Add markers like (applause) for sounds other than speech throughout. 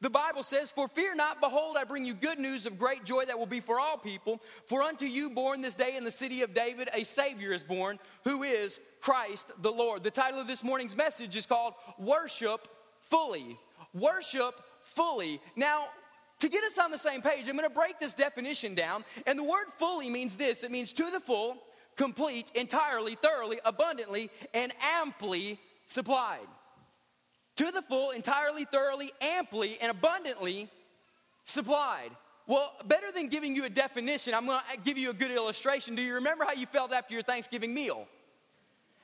The Bible says, For fear not, behold, I bring you good news of great joy that will be for all people. For unto you born this day in the city of David a Savior is born, who is Christ the Lord. The title of this morning's message is called Worship Fully. Worship Fully. Now, to get us on the same page, I'm going to break this definition down. And the word fully means this it means to the full, complete, entirely, thoroughly, abundantly, and amply supplied to the full, entirely, thoroughly, amply, and abundantly supplied. Well, better than giving you a definition, I'm going to give you a good illustration. Do you remember how you felt after your Thanksgiving meal?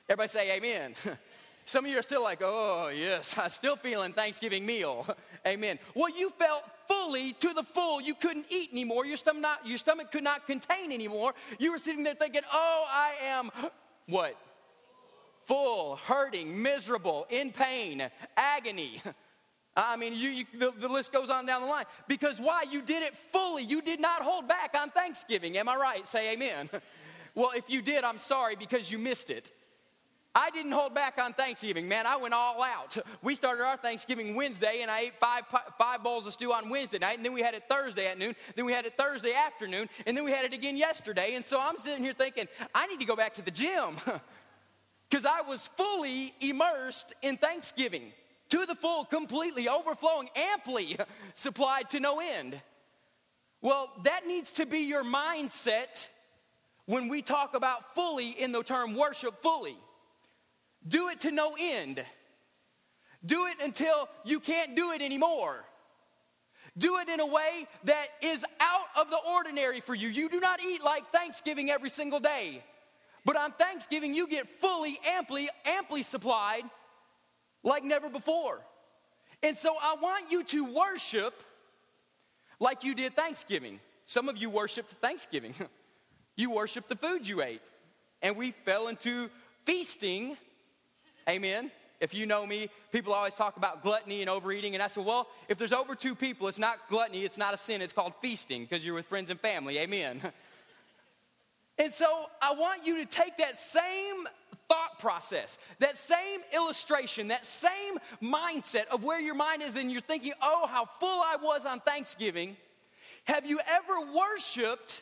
Everybody say amen. (laughs) Some of you are still like, oh, yes, I'm still feeling Thanksgiving meal. (laughs) amen. Well, you felt fully to the full. You couldn't eat anymore. Your stomach, your stomach could not contain anymore. You were sitting there thinking, oh, I am what? Full, hurting, miserable, in pain, agony. (laughs) I mean, you, you, the, the list goes on down the line. Because why? You did it fully. You did not hold back on Thanksgiving. Am I right? Say amen. (laughs) well, if you did, I'm sorry because you missed it. I didn't hold back on Thanksgiving, man. I went all out. We started our Thanksgiving Wednesday, and I ate five, five bowls of stew on Wednesday night, and then we had it Thursday at noon, then we had it Thursday afternoon, and then we had it again yesterday. And so I'm sitting here thinking, I need to go back to the gym. (laughs) because I was fully immersed in Thanksgiving to the full, completely, overflowing, amply (laughs) supplied to no end. Well, that needs to be your mindset when we talk about fully in the term worship fully. Do it to no end. Do it until you can't do it anymore. Do it in a way that is out of the ordinary for you. You do not eat like Thanksgiving every single day. But on Thanksgiving, you get fully, amply, amply supplied like never before. And so I want you to worship like you did Thanksgiving. Some of you worshiped Thanksgiving. (laughs) you worshiped the food you ate. And we fell into feasting. Amen. If you know me, people always talk about gluttony and overeating. And I said, well, if there's over two people, it's not gluttony, it's not a sin, it's called feasting because you're with friends and family. Amen. (laughs) And so I want you to take that same thought process, that same illustration, that same mindset of where your mind is and you're thinking, oh, how full I was on Thanksgiving. Have you ever worshiped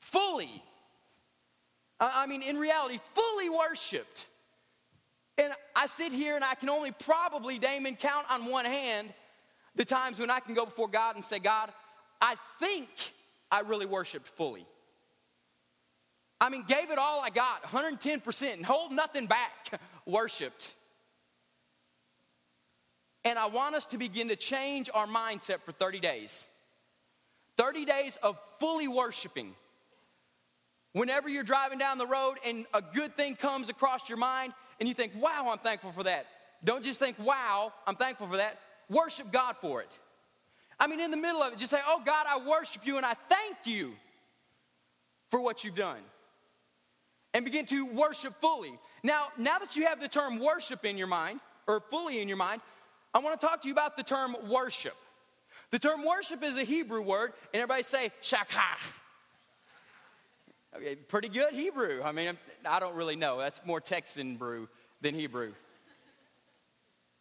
fully? I mean, in reality, fully worshiped. And I sit here and I can only probably, Damon, count on one hand the times when I can go before God and say, God, I think I really worshiped fully. I mean, gave it all I got, 110%, and hold nothing back, (laughs) worshiped. And I want us to begin to change our mindset for 30 days. 30 days of fully worshiping. Whenever you're driving down the road and a good thing comes across your mind and you think, wow, I'm thankful for that. Don't just think, wow, I'm thankful for that. Worship God for it. I mean, in the middle of it, just say, oh God, I worship you and I thank you for what you've done and begin to worship fully. Now, now that you have the term worship in your mind, or fully in your mind, I want to talk to you about the term worship. The term worship is a Hebrew word, and everybody say shakach. Okay, pretty good Hebrew. I mean, I don't really know. That's more Texan brew than Hebrew.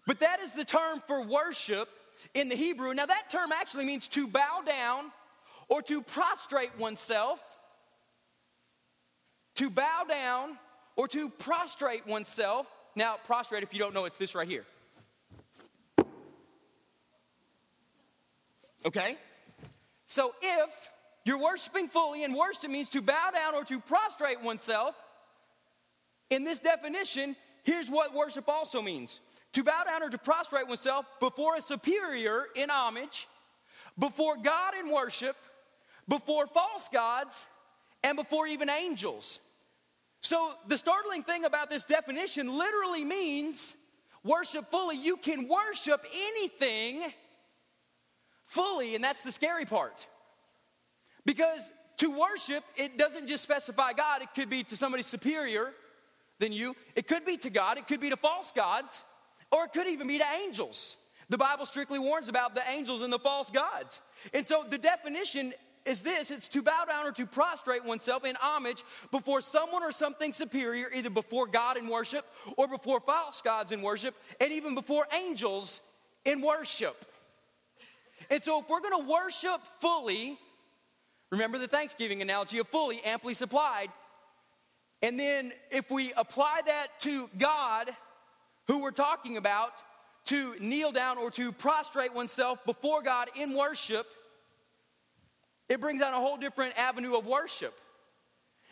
But that is the term for worship in the Hebrew. Now, that term actually means to bow down or to prostrate oneself to bow down or to prostrate oneself. Now, prostrate, if you don't know, it's this right here. Okay? So if you're worshiping fully, and worship means to bow down or to prostrate oneself, in this definition, here's what worship also means to bow down or to prostrate oneself before a superior in homage, before God in worship, before false gods, and before even angels. So, the startling thing about this definition literally means worship fully. You can worship anything fully, and that's the scary part. Because to worship, it doesn't just specify God, it could be to somebody superior than you, it could be to God, it could be to false gods, or it could even be to angels. The Bible strictly warns about the angels and the false gods. And so the definition is this it's to bow down or to prostrate oneself in homage before someone or something superior, either before God in worship or before false gods in worship, and even before angels in worship. And so, if we're going to worship fully, remember the Thanksgiving analogy of fully, amply supplied. And then, if we apply that to God, who we're talking about, to kneel down or to prostrate oneself before God in worship, it brings out a whole different avenue of worship.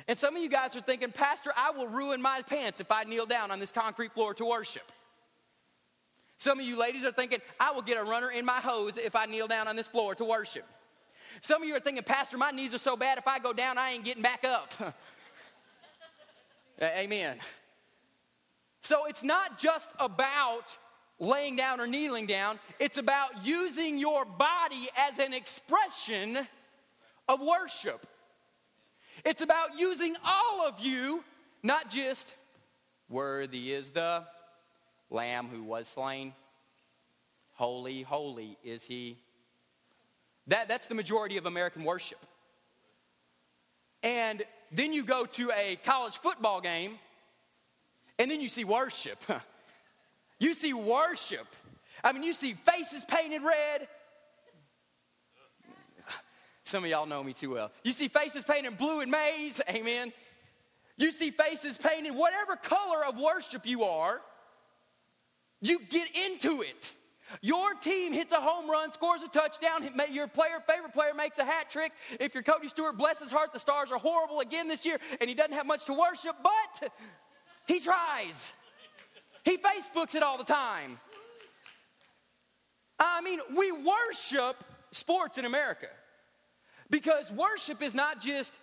And some of you guys are thinking, Pastor, I will ruin my pants if I kneel down on this concrete floor to worship. Some of you ladies are thinking, I will get a runner in my hose if I kneel down on this floor to worship. Some of you are thinking, Pastor, my knees are so bad, if I go down, I ain't getting back up. (laughs) Amen. So it's not just about laying down or kneeling down, it's about using your body as an expression of worship. It's about using all of you, not just worthy is the lamb who was slain. Holy, holy is he. That, that's the majority of American worship. And then you go to a college football game, and then you see worship. (laughs) you see worship. I mean, you see faces painted red. Some of y'all know me too well. You see faces painted blue and maize, amen. You see faces painted whatever color of worship you are, you get into it. Your team hits a home run, scores a touchdown. Your player, favorite player makes a hat trick. If you're Cody Stewart, bless his heart, the stars are horrible again this year, and he doesn't have much to worship, but he tries. He Facebooks it all the time. I mean, we worship sports in America because worship is not just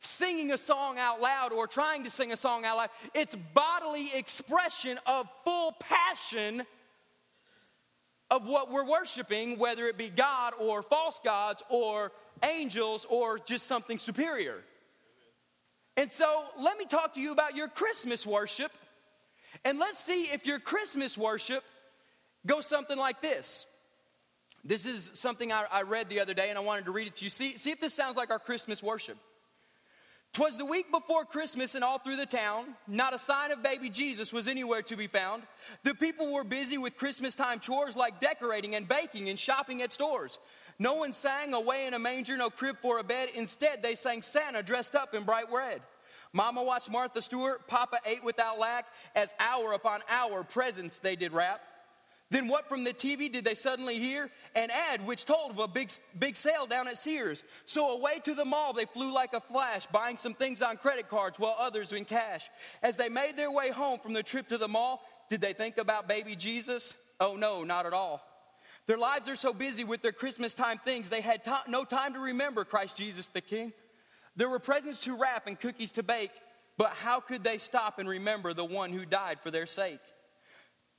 singing a song out loud or trying to sing a song out loud, it's bodily expression of full passion of what we're worshiping, whether it be God or false gods or angels or just something superior. And so let me talk to you about your Christmas worship. And let's see if your Christmas worship goes something like this. This is something I, I read the other day and I wanted to read it to you. See, see if this sounds like our Christmas worship. Twas the week before Christmas, and all through the town, not a sign of baby Jesus was anywhere to be found. The people were busy with Christmas time chores like decorating and baking and shopping at stores. No one sang away in a manger, no crib for a bed. Instead, they sang Santa dressed up in bright red. Mama watched Martha Stewart, Papa ate without lack, as hour upon hour presents they did wrap. Then what from the TV did they suddenly hear? An ad which told of a big, big sale down at Sears. So away to the mall they flew like a flash, buying some things on credit cards while others in cash. As they made their way home from the trip to the mall, did they think about baby Jesus? Oh no, not at all. Their lives are so busy with their Christmas time things, they had to- no time to remember Christ Jesus the King. There were presents to wrap and cookies to bake, but how could they stop and remember the one who died for their sake?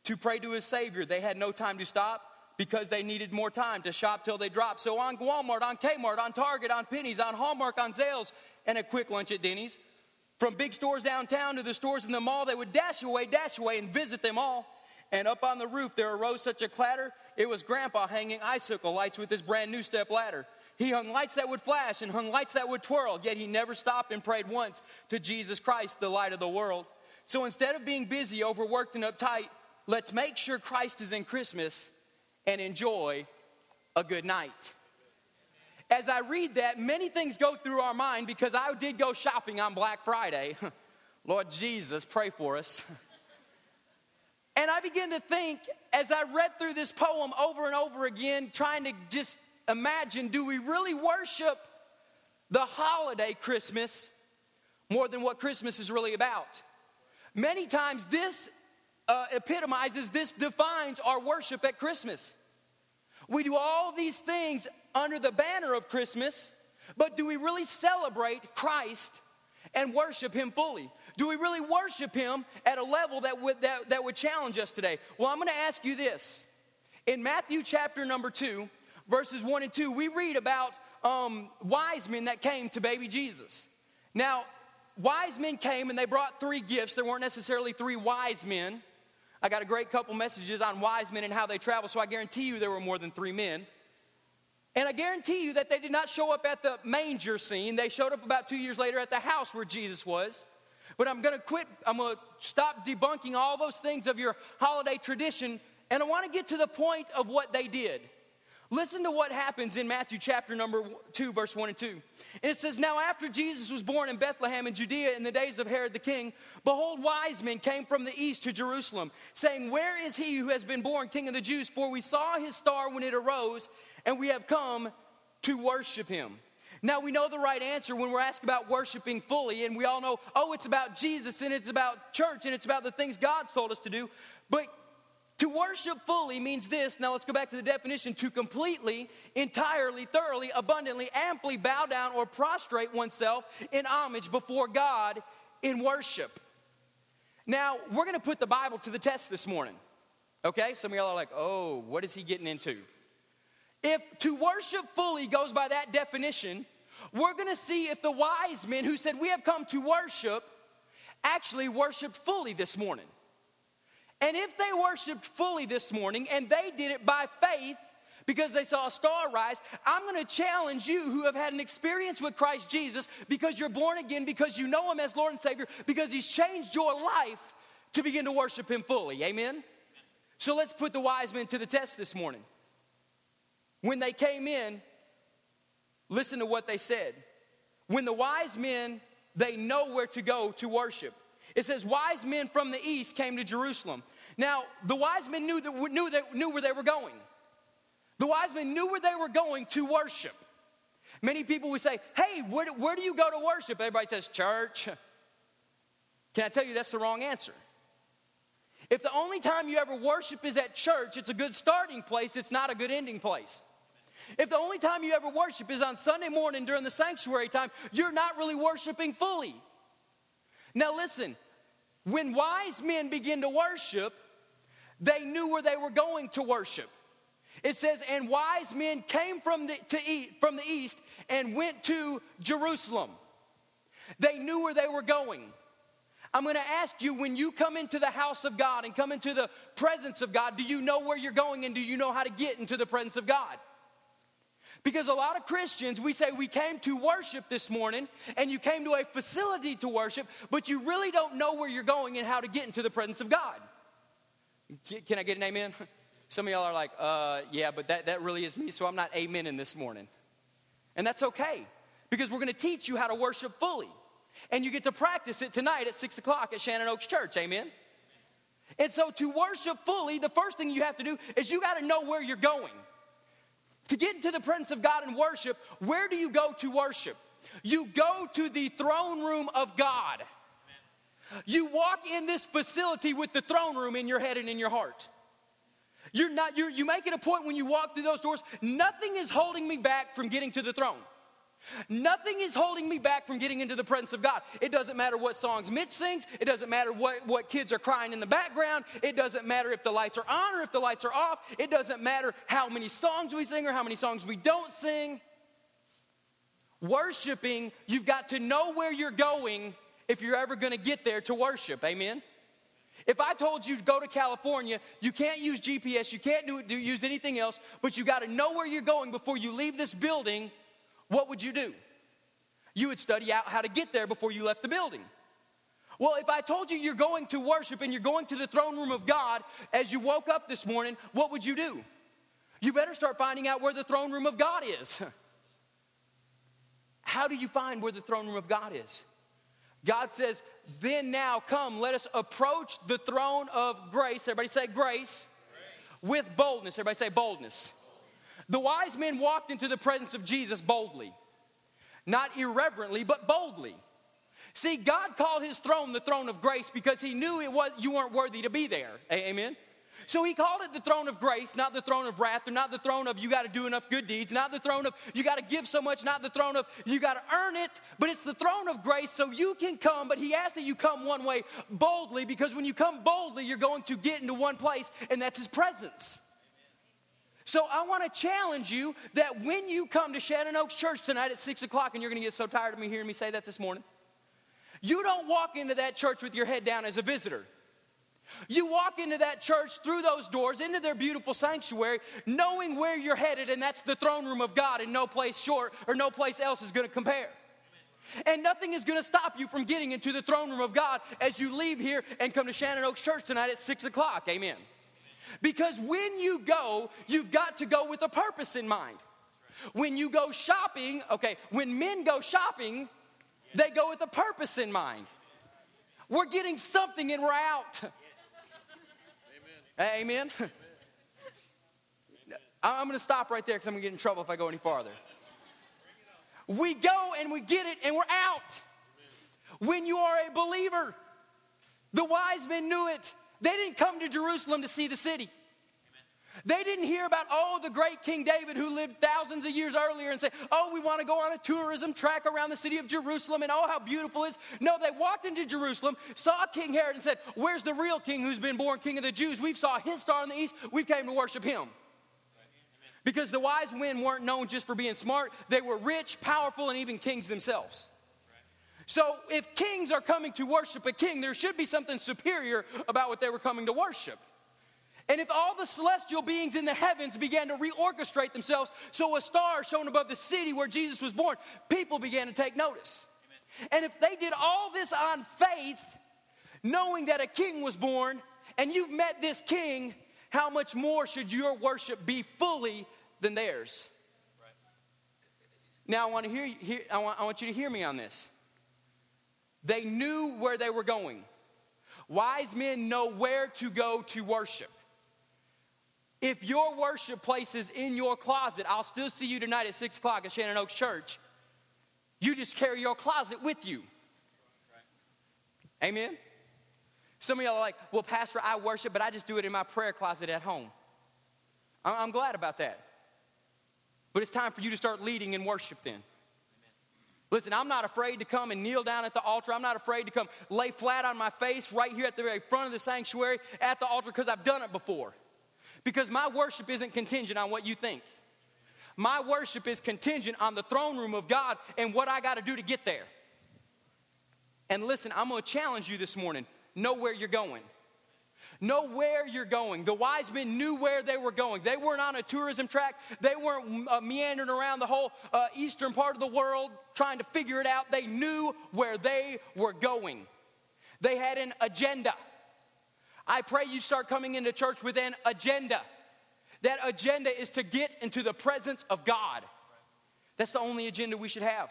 To pray to his Savior. They had no time to stop because they needed more time to shop till they dropped. So on Walmart, on Kmart, on Target, on Penney's, on Hallmark, on Zales, and a quick lunch at Denny's. From big stores downtown to the stores in the mall, they would dash away, dash away, and visit them all. And up on the roof, there arose such a clatter. It was Grandpa hanging icicle lights with his brand new step ladder. He hung lights that would flash and hung lights that would twirl, yet he never stopped and prayed once to Jesus Christ, the light of the world. So instead of being busy, overworked, and uptight, let's make sure Christ is in Christmas and enjoy a good night. As I read that, many things go through our mind because I did go shopping on Black Friday. (laughs) Lord Jesus, pray for us. (laughs) And I begin to think as I read through this poem over and over again, trying to just imagine do we really worship the holiday Christmas more than what Christmas is really about? Many times, this uh, epitomizes, this defines our worship at Christmas. We do all these things under the banner of Christmas, but do we really celebrate Christ and worship Him fully? Do we really worship Him at a level that would, that, that would challenge us today? Well, I'm going to ask you this. In Matthew chapter number 2, verses 1 and 2, we read about um, wise men that came to baby Jesus. Now, wise men came and they brought three gifts. There weren't necessarily three wise men. I got a great couple messages on wise men and how they travel, so I guarantee you there were more than three men. And I guarantee you that they did not show up at the manger scene. They showed up about two years later at the house where Jesus was. But I'm gonna quit, I'm gonna stop debunking all those things of your holiday tradition, and I wanna get to the point of what they did. Listen to what happens in Matthew chapter number 2, verse 1 and 2. And it says, Now after Jesus was born in Bethlehem in Judea in the days of Herod the king, behold, wise men came from the east to Jerusalem, saying, Where is he who has been born king of the Jews? For we saw his star when it arose, and we have come to worship him. Now we know the right answer when we're asked about worshiping fully, and we all know, oh, it's about Jesus and it's about church and it's about the things God's told us to do. But to worship fully means this. Now let's go back to the definition to completely, entirely, thoroughly, abundantly, amply bow down or prostrate oneself in homage before God in worship. Now, we're going to put the Bible to the test this morning. Okay? Some of y'all are like, oh, what is he getting into? If to worship fully goes by that definition, we're going to see if the wise men who said, we have come to worship, actually worshiped fully this morning. And if they worshiped fully this morning and they did it by faith because they saw a star rise, I'm going to challenge you who have had an experience with Christ Jesus because you're born again, because you know Him as Lord and Savior, because He's changed your life to begin to worship Him fully. Amen? So let's put the wise men to the test this morning. When they came in, listen to what they said. When the wise men, they know where to go to worship. It says, wise men from the east came to Jerusalem. Now, the wise men knew, that, knew, that, knew where they were going. The wise men knew where they were going to worship. Many people would say, Hey, where do, where do you go to worship? Everybody says, Church. Can I tell you that's the wrong answer? If the only time you ever worship is at church, it's a good starting place, it's not a good ending place. If the only time you ever worship is on Sunday morning during the sanctuary time, you're not really worshiping fully. Now, listen, when wise men begin to worship, they knew where they were going to worship. It says, and wise men came from the, to eat, from the east and went to Jerusalem. They knew where they were going. I'm going to ask you when you come into the house of God and come into the presence of God, do you know where you're going and do you know how to get into the presence of God? Because a lot of Christians, we say we came to worship this morning and you came to a facility to worship, but you really don't know where you're going and how to get into the presence of God. Can I get an amen? (laughs) Some of y'all are like, uh, yeah, but that, that really is me, so I'm not amen in this morning. And that's okay, because we're going to teach you how to worship fully. And you get to practice it tonight at 6 o'clock at Shannon Oaks Church, amen? And so to worship fully, the first thing you have to do is you got to know where you're going. To get into the presence of God and worship, where do you go to worship? You go to the throne room of God. You walk in this facility with the throne room in your head and in your heart. You're not, you're, you make it a point when you walk through those doors, nothing is holding me back from getting to the throne. Nothing is holding me back from getting into the presence of God. It doesn't matter what songs Mitch sings. It doesn't matter what, what kids are crying in the background. It doesn't matter if the lights are on or if the lights are off. It doesn't matter how many songs we sing or how many songs we don't sing. Worshiping, you've got to know where you're going if you're ever going to get there to worship. Amen? If I told you to go to California, you can't use GPS, you can't do, do use anything else, but you got to know where you're going before you leave this building what would you do? You would study out how to get there before you left the building. Well, if I told you you're going to worship and you're going to the throne room of God as you woke up this morning, what would you do? You better start finding out where the throne room of God is. (laughs) How do you find where the throne room of God is? God says, Then now come, let us approach the throne of grace. Everybody say grace. grace. With boldness. Everybody say boldness. The wise men walked into the presence of Jesus boldly, not irreverently, but boldly. See, God called his throne the throne of grace because he knew it was you weren't worthy to be there. Amen. So he called it the throne of grace, not the throne of wrath, or not the throne of you got to do enough good deeds, not the throne of you got to give so much, not the throne of you got to earn it, but it's the throne of grace so you can come. But he asked that you come one way boldly because when you come boldly, you're going to get into one place, and that's his presence. So I want to challenge you that when you come to Shannon Oaks Church tonight at 6 o'clock, and you're going to get so tired of me hearing me say that this morning, you don't walk into that church with your head down as a visitor. You walk into that church through those doors, into their beautiful sanctuary, knowing where you're headed, and that's the throne room of God, and no place short or no place else is going to compare. And nothing is going to stop you from getting into the throne room of God as you leave here and come to Shannon Oaks Church tonight at 6 o'clock. Amen. Because when you go, you've got to go with a purpose in mind. When you go shopping, okay, when men go shopping, they go with a purpose in mind. We're getting something and we're out. Amen. Amen. (laughs) I'm going to stop right there because I'm going to get in trouble if I go any farther. We go and we get it and we're out. When you are a believer, the wise men knew it. They didn't come to Jerusalem to see the city. They didn't hear about, oh, the great King David who lived thousands of years earlier and say, oh, we want to go on a tourism track around the city of Jerusalem and oh, how beautiful it is. No, they walked into Jerusalem, saw King Herod and said, where's the real king who's been born king of the Jews? We've saw his star in the east. We've came to worship him. Because the wise men weren't known just for being smart, they were rich, powerful, and even kings themselves. So, if kings are coming to worship a king, there should be something superior about what they were coming to worship. And if all the celestial beings in the heavens began to reorchestrate themselves so a star shone above the city where Jesus was born, people began to take notice. Amen. And if they did all this on faith, knowing that a king was born, and you've met this king, how much more should your worship be fully than theirs? Right. Now, I want, to hear, hear I, want, I want you to hear me on this. They knew where they were going. Wise men know where to go to worship. If your worship place is in your closet, I'll still see you tonight at 6 o'clock at Shannon Oaks Church. You just carry your closet with you. Amen? Some of y'all are like, well, Pastor, I worship, but I just do it in my prayer closet at home. I'm glad about that. But it's time for you to start leading in worship then. Listen, I'm not afraid to come and kneel down at the altar. I'm not afraid to come lay flat on my face right here at the very front of the sanctuary at the altar because I've done it before. Because my worship isn't contingent on what you think. My worship is contingent on the throne room of God and what I got to do to get there. And listen, I'm going to challenge you this morning. Know where you're going. Know where you're going. The wise men knew where they were going. They weren't on a tourism track. They weren't uh, meandering around the whole uh, eastern part of the world trying to figure it out. They knew where they were going. They had an agenda. I pray you start coming into church with an agenda. That agenda is to get into the presence of God. That's the only agenda we should have.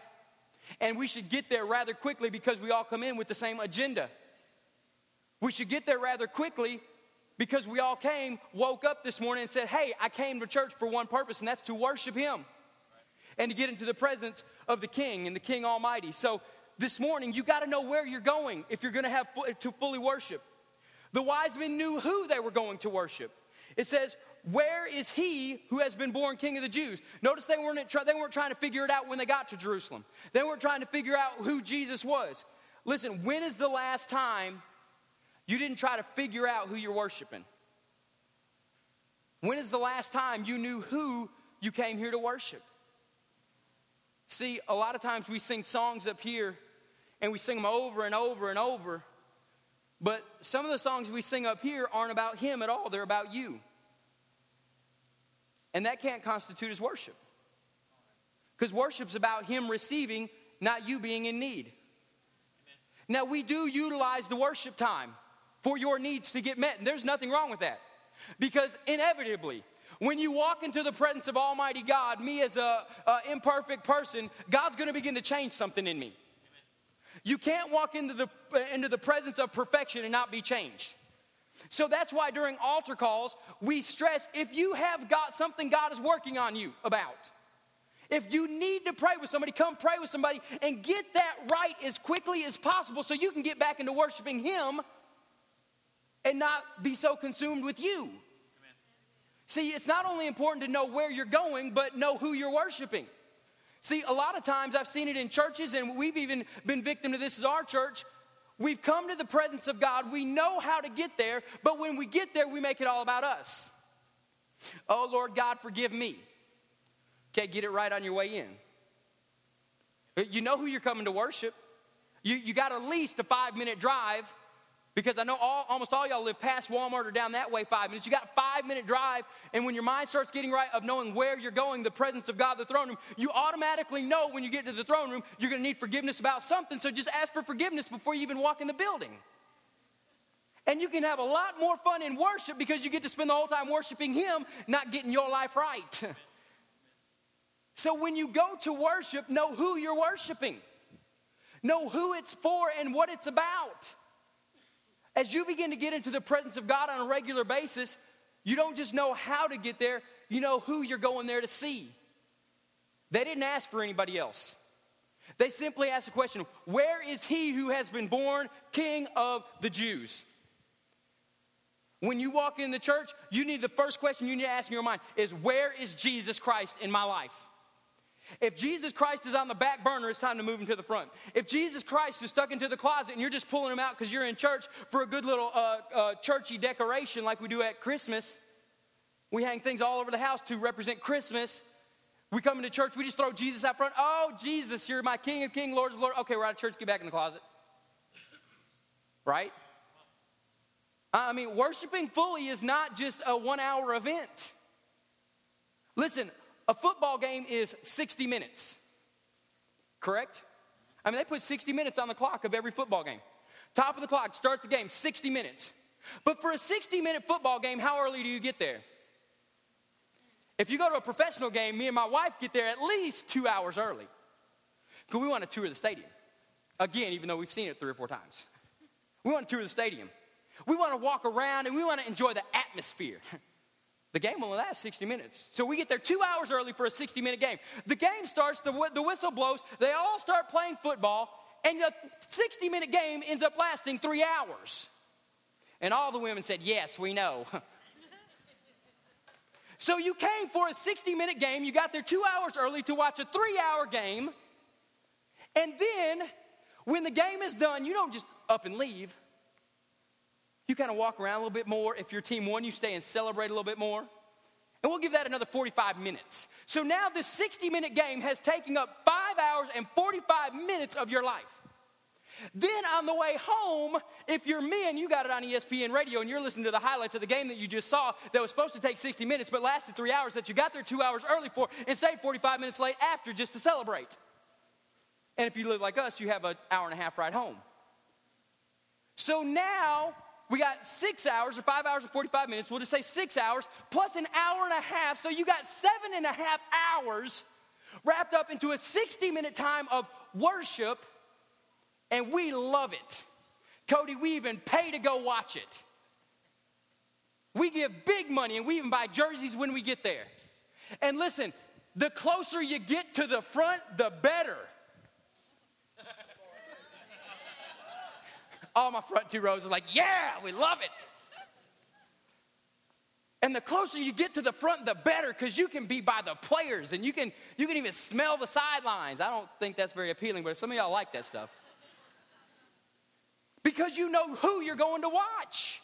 And we should get there rather quickly because we all come in with the same agenda. We should get there rather quickly because we all came, woke up this morning and said, Hey, I came to church for one purpose, and that's to worship Him and to get into the presence of the King and the King Almighty. So this morning, you got to know where you're going if you're going to have to fully worship. The wise men knew who they were going to worship. It says, Where is he who has been born king of the Jews? Notice they weren't, they weren't trying to figure it out when they got to Jerusalem. They weren't trying to figure out who Jesus was. Listen, when is the last time you didn't try to figure out who you're worshiping? When is the last time you knew who you came here to worship? See, a lot of times we sing songs up here and we sing them over and over and over but some of the songs we sing up here aren't about Him at all, they're about you. And that can't constitute as worship. Because worship's about Him receiving, not you being in need. Now, we do utilize the worship time for your needs to get met, and there's nothing wrong with that. Because inevitably, when you walk into the presence of Almighty God, me as a, imperfect person, God's gonna begin to change something in me. You can't walk into the, uh, into the presence of perfection and not be changed. So that's why during altar calls, we stress if you have got something God is working on you about, if you need to pray with somebody, come pray with somebody and get that right as quickly as possible so you can get back into worshiping Him and not be so consumed with you. Amen. See, it's not only important to know where you're going, but know who you're worshiping. See, a lot of times I've seen it in churches, and we've even been victim to this as our church. We've come to the presence of God, we know how to get there, but when we get there, we make it all about us. Oh, Lord God, forgive me. Okay, get it right on your way in. You know who you're coming to worship. You, you got at least a five minute drive because I know all, almost all y'all live past Walmart or down that way five minutes. You got five minute drive, and when your mind starts getting right of knowing where you're going, the presence of God, the throne room, you automatically know when you get to the throne room, you're gonna need forgiveness about something. So just ask for forgiveness before you even walk in the building. And you can have a lot more fun in worship because you get to spend the whole time worshiping Him, not getting your life right. (laughs) so when you go to worship, know who you're worshiping, know who it's for and what it's about. As you begin to get into the presence of God on a regular basis, you don't just know how to get there, you know who you're going there to see. They didn't ask for anybody else. They simply asked the question Where is he who has been born King of the Jews? When you walk in the church, you need the first question you need to ask in your mind is Where is Jesus Christ in my life? If Jesus Christ is on the back burner, it's time to move him to the front. If Jesus Christ is stuck into the closet and you're just pulling him out because you're in church for a good little uh, uh, churchy decoration like we do at Christmas, we hang things all over the house to represent Christmas. We come into church, we just throw Jesus out front. Oh, Jesus, you're my King of King, Lord of Lord. Okay, we're out of church, get back in the closet. Right? I mean, worshiping fully is not just a one hour event. Listen, a football game is 60 minutes, correct? I mean, they put 60 minutes on the clock of every football game. Top of the clock, start the game, 60 minutes. But for a 60 minute football game, how early do you get there? If you go to a professional game, me and my wife get there at least two hours early because we want to tour the stadium. Again, even though we've seen it three or four times, we want to tour the stadium. We want to walk around and we want to enjoy the atmosphere. (laughs) The game will last 60 minutes. So we get there two hours early for a 60 minute game. The game starts, the, the whistle blows, they all start playing football, and the 60 minute game ends up lasting three hours. And all the women said, Yes, we know. (laughs) So you came for a 60 minute game, you got there two hours early to watch a three hour game, and then when the game is done, you don't just up and leave. You kind of walk around a little bit more. If your team won, you stay and celebrate a little bit more. And we'll give that another 45 minutes. So now this 60 minute game has taken up five hours and 45 minutes of your life. Then on the way home, if you're me and you got it on ESPN radio and you're listening to the highlights of the game that you just saw that was supposed to take 60 minutes but lasted three hours, that you got there two hours early for and stayed 45 minutes late after just to celebrate. And if you live like us, you have an hour and a half ride home. So now we got six hours or five hours or 45 minutes. We'll just say six hours plus an hour and a half. So you got seven and a half hours wrapped up into a 60 minute time of worship and we love it. Cody, we even pay to go watch it. We give big money and we even buy jerseys when we get there. And listen, the closer you get to the front, the better. All my front two rows are like, yeah, we love it. And the closer you get to the front, the better, because you can be by the players and you can you can even smell the sidelines. I don't think that's very appealing, but some of y'all like that stuff because you know who you're going to watch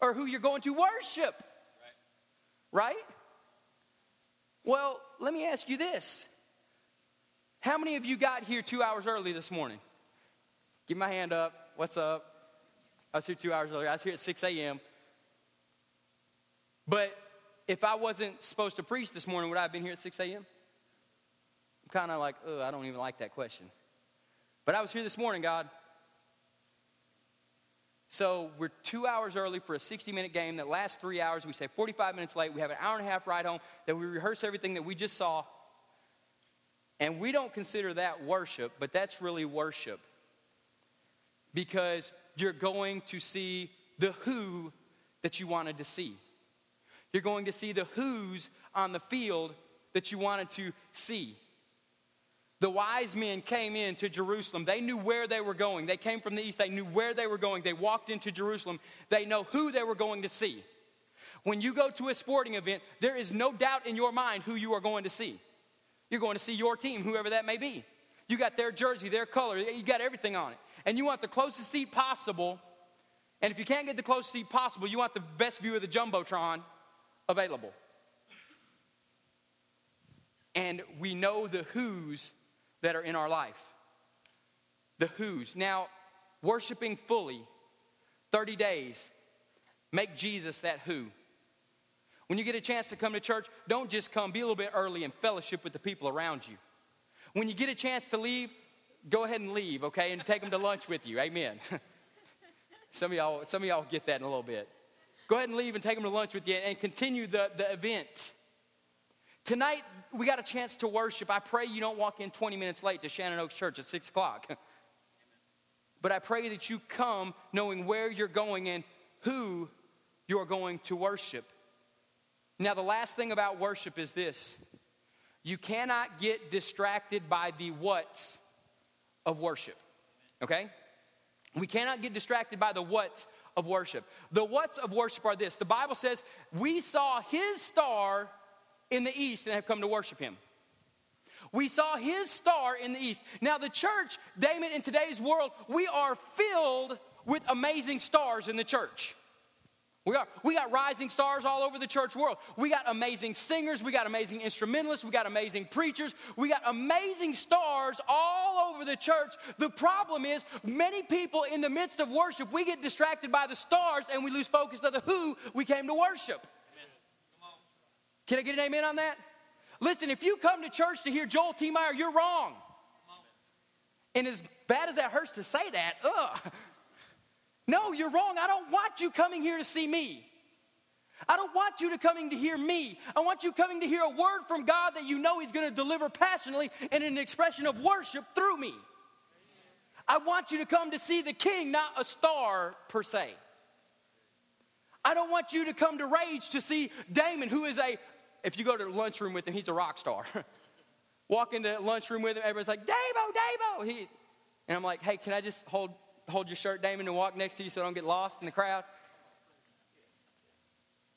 or who you're going to worship. Right? right? Well, let me ask you this. How many of you got here two hours early this morning? Give my hand up. What's up? I was here two hours early. I was here at 6 a.m. But if I wasn't supposed to preach this morning, would I have been here at 6 a.m.? I'm kind of like, oh, I don't even like that question. But I was here this morning, God. So we're two hours early for a 60 minute game that lasts three hours. We say 45 minutes late. We have an hour and a half ride home. That we rehearse everything that we just saw. And we don't consider that worship, but that's really worship. Because you're going to see the who that you wanted to see. You're going to see the who's on the field that you wanted to see. The wise men came into Jerusalem. They knew where they were going. They came from the east. They knew where they were going. They walked into Jerusalem. They know who they were going to see. When you go to a sporting event, there is no doubt in your mind who you are going to see. You're going to see your team, whoever that may be. You got their jersey, their color, you got everything on it. And you want the closest seat possible. And if you can't get the closest seat possible, you want the best view of the Jumbotron available. And we know the who's that are in our life. The who's. Now, worshiping fully, 30 days, make Jesus that who. When you get a chance to come to church, don't just come, be a little bit early and fellowship with the people around you. When you get a chance to leave, go ahead and leave, okay, and take them to lunch with you. Amen. (laughs) Some of y'all, some of y'all get that in a little bit. Go ahead and leave and take them to lunch with you and continue the, the event. Tonight, we got a chance to worship. I pray you don't walk in 20 minutes late to Shannon Oaks Church at 6 o'clock. (laughs) but I pray that you come knowing where you're going and who you're going to worship. Now, the last thing about worship is this you cannot get distracted by the what's of worship. Okay? We cannot get distracted by the what's of worship. The what's of worship are this the Bible says, We saw his star in the east and have come to worship him. We saw his star in the east. Now, the church, Damon, in today's world, we are filled with amazing stars in the church. We are. We got rising stars all over the church world. We got amazing singers. We got amazing instrumentalists. We got amazing preachers. We got amazing stars all over the church. The problem is, many people in the midst of worship, we get distracted by the stars and we lose focus of the who we came to worship. Can I get an amen on that? Listen, if you come to church to hear Joel T. Meyer, you're wrong. And as bad as that hurts to say that, ugh. No, you're wrong. I don't want you coming here to see me. I don't want you to coming to hear me. I want you coming to hear a word from God that you know He's going to deliver passionately and an expression of worship through me. I want you to come to see the King, not a star per se. I don't want you to come to Rage to see Damon, who is a, if you go to the lunchroom with him, he's a rock star. (laughs) Walk into the lunchroom with him, everybody's like, Davo, Davo. He, and I'm like, hey, can I just hold hold your shirt, Damon, and walk next to you so I don't get lost in the crowd.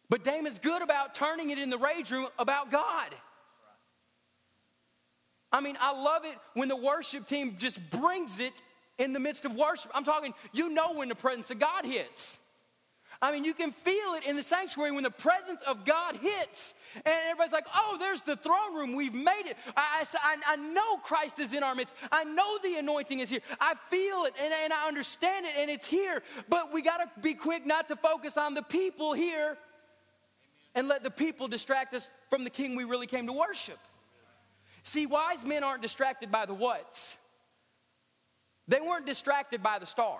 But Damon's good about turning it in the rage room about God. I mean, I love it when the worship team just brings it in the midst of worship. I'm talking, you know when the presence of God hits. I mean, you can feel it in the sanctuary when the presence of God hits. And everybody's like, oh, there's the throne room. We've made it. I, I, I know Christ is in our midst. I know the anointing is here. I feel it and, and I understand it and it's here. But we got to be quick not to focus on the people here and let the people distract us from the king we really came to worship. See, wise men aren't distracted by the what's, they weren't distracted by the star.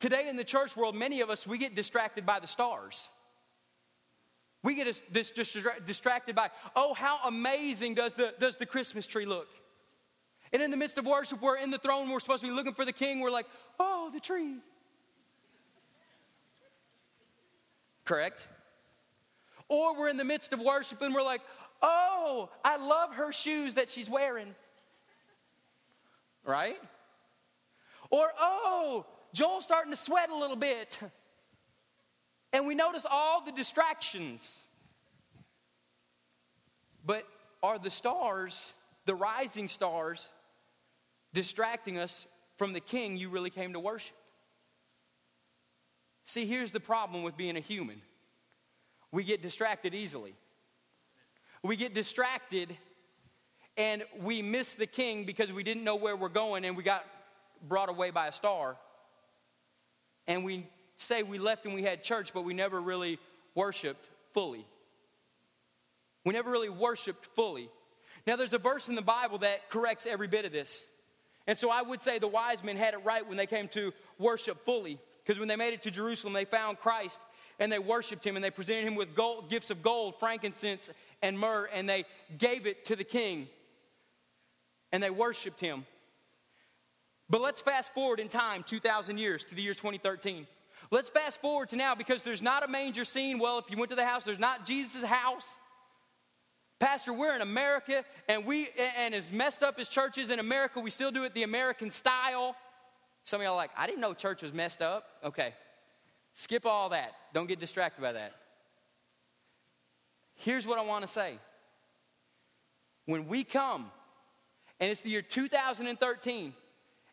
Today in the church world, many of us, we get distracted by the stars. We get this, distracted by, oh, how amazing does the, does the Christmas tree look? And in the midst of worship, we're in the throne, we're supposed to be looking for the king, we're like, oh, the tree. Correct? Or we're in the midst of worship and we're like, oh, I love her shoes that she's wearing. Right? Or, oh, Joel's starting to sweat a little bit. (laughs) And we notice all the distractions. But are the stars, the rising stars, distracting us from the king you really came to worship? See, here's the problem with being a human we get distracted easily. We get distracted and we miss the king because we didn't know where we're going and we got brought away by a star and we say we left and we had church, but we never really worshiped fully. We never really worshiped fully. Now, there's a verse in the Bible that corrects every bit of this. And so I would say the wise men had it right when they came to worship fully. Because when they made it to Jerusalem, they found Christ and they worshiped him and they presented him with gold, gifts of gold, frankincense, and myrrh, and they gave it to the king and they worshiped him. But let's fast forward in time 2,000 years to the year 2013. Let's fast forward to now because there's not a manger scene. Well, if you went to the house, there's not Jesus' house. Pastor, we're in America, and we and as messed up as churches in America, we still do it the American style. Some of y'all like, I didn't know church was messed up. Okay. Skip all that. Don't get distracted by that. Here's what I want to say. When we come, and it's the year 2013,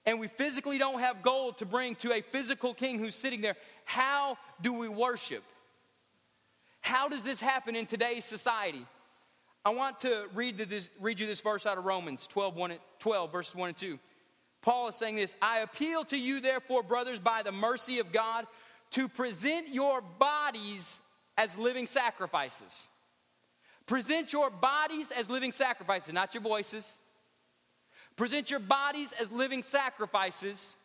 and we physically don't have gold to bring to a physical king who's sitting there, how do we worship? How does this happen in today's society? I want to read, this, read you this verse out of Romans 12, 1, 12, verses 1 and 2. Paul is saying this I appeal to you, therefore, brothers, by the mercy of God, to present your bodies as living sacrifices. Present your bodies as living sacrifices, not your voices, Present your bodies as living sacrifices,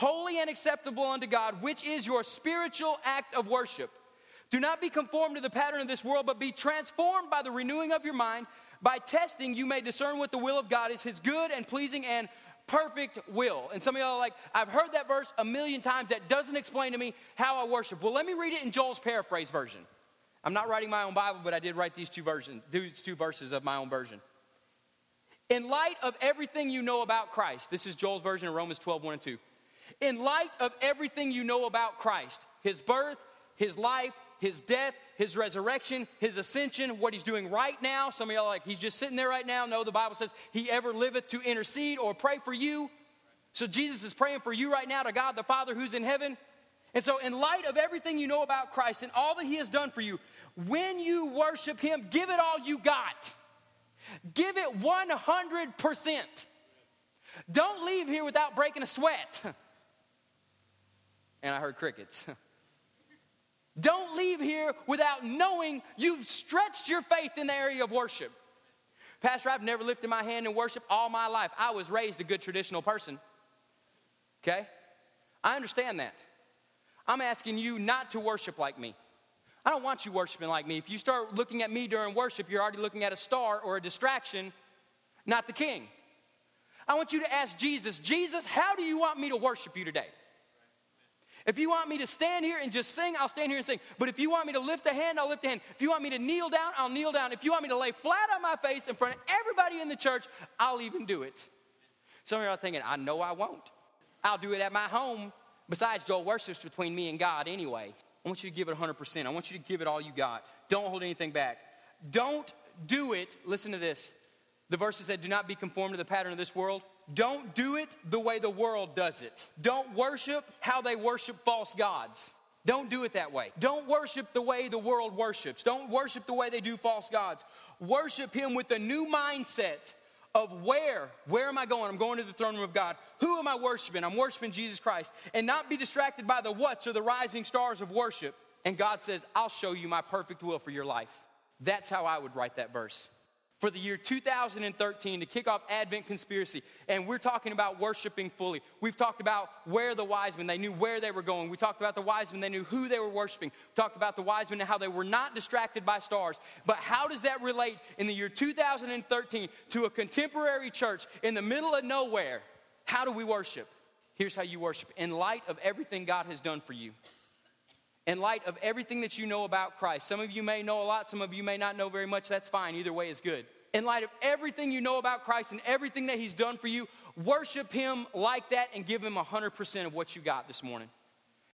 holy and acceptable unto God, which is your spiritual act of worship. Do not be conformed to the pattern of this world, but be transformed by the renewing of your mind. By testing, you may discern what the will of God is, his good and pleasing and perfect will. And some of y'all are like, I've heard that verse a million times. That doesn't explain to me how I worship. Well, let me read it in Joel's paraphrase version. I'm not writing my own Bible, but I did write these two versions, these two verses of my own version. In light of everything you know about Christ, this is Joel's version of Romans 12, 1 and 2. In light of everything you know about Christ, his birth, his life, his death, his resurrection, his ascension, what he's doing right now. Some of y'all like, he's just sitting there right now. No, the Bible says he ever liveth to intercede or pray for you. So Jesus is praying for you right now to God the Father who's in heaven. And so, in light of everything you know about Christ and all that he has done for you, when you worship him, give it all you got. Give it 100%. Don't leave here without breaking a sweat. (laughs) And I heard crickets. (laughs) Don't leave here without knowing you've stretched your faith in the area of worship. Pastor, I've never lifted my hand in worship all my life. I was raised a good traditional person. Okay? I understand that. I'm asking you not to worship like me. I don't want you worshiping like me. If you start looking at me during worship, you're already looking at a star or a distraction, not the king. I want you to ask Jesus, Jesus, how do you want me to worship you today? If you want me to stand here and just sing, I'll stand here and sing. But if you want me to lift a hand, I'll lift a hand. If you want me to kneel down, I'll kneel down. If you want me to lay flat on my face in front of everybody in the church, I'll even do it. Some of you are thinking, I know I won't. I'll do it at my home. Besides, Joel worships between me and God anyway. I want you to give it 100%. I want you to give it all you got. Don't hold anything back. Don't do it. Listen to this. The verse said, Do not be conformed to the pattern of this world. Don't do it the way the world does it. Don't worship how they worship false gods. Don't do it that way. Don't worship the way the world worships. Don't worship the way they do false gods. Worship Him with a new mindset of where, where am I going? I'm going to the throne room of God. Who am I worshiping? I'm worshiping Jesus Christ. And not be distracted by the what's or the rising stars of worship. And God says, I'll show you my perfect will for your life. That's how I would write that verse for the year 2013 to kick off Advent Conspiracy. And we're talking about worshiping fully. We've talked about where the wise men, they knew where they were going. We talked about the wise men, they knew who they were worshiping. We talked about the wise men and how they were not distracted by stars. But how does that relate in the year 2013 to a contemporary church in the middle of nowhere? How do we worship? Here's how you worship in light of everything God has done for you in light of everything that you know about Christ. Some of you may know a lot, some of you may not know very much. That's fine. Either way is good. In light of everything you know about Christ and everything that He's done for you, worship Him like that and give Him 100% of what you got this morning.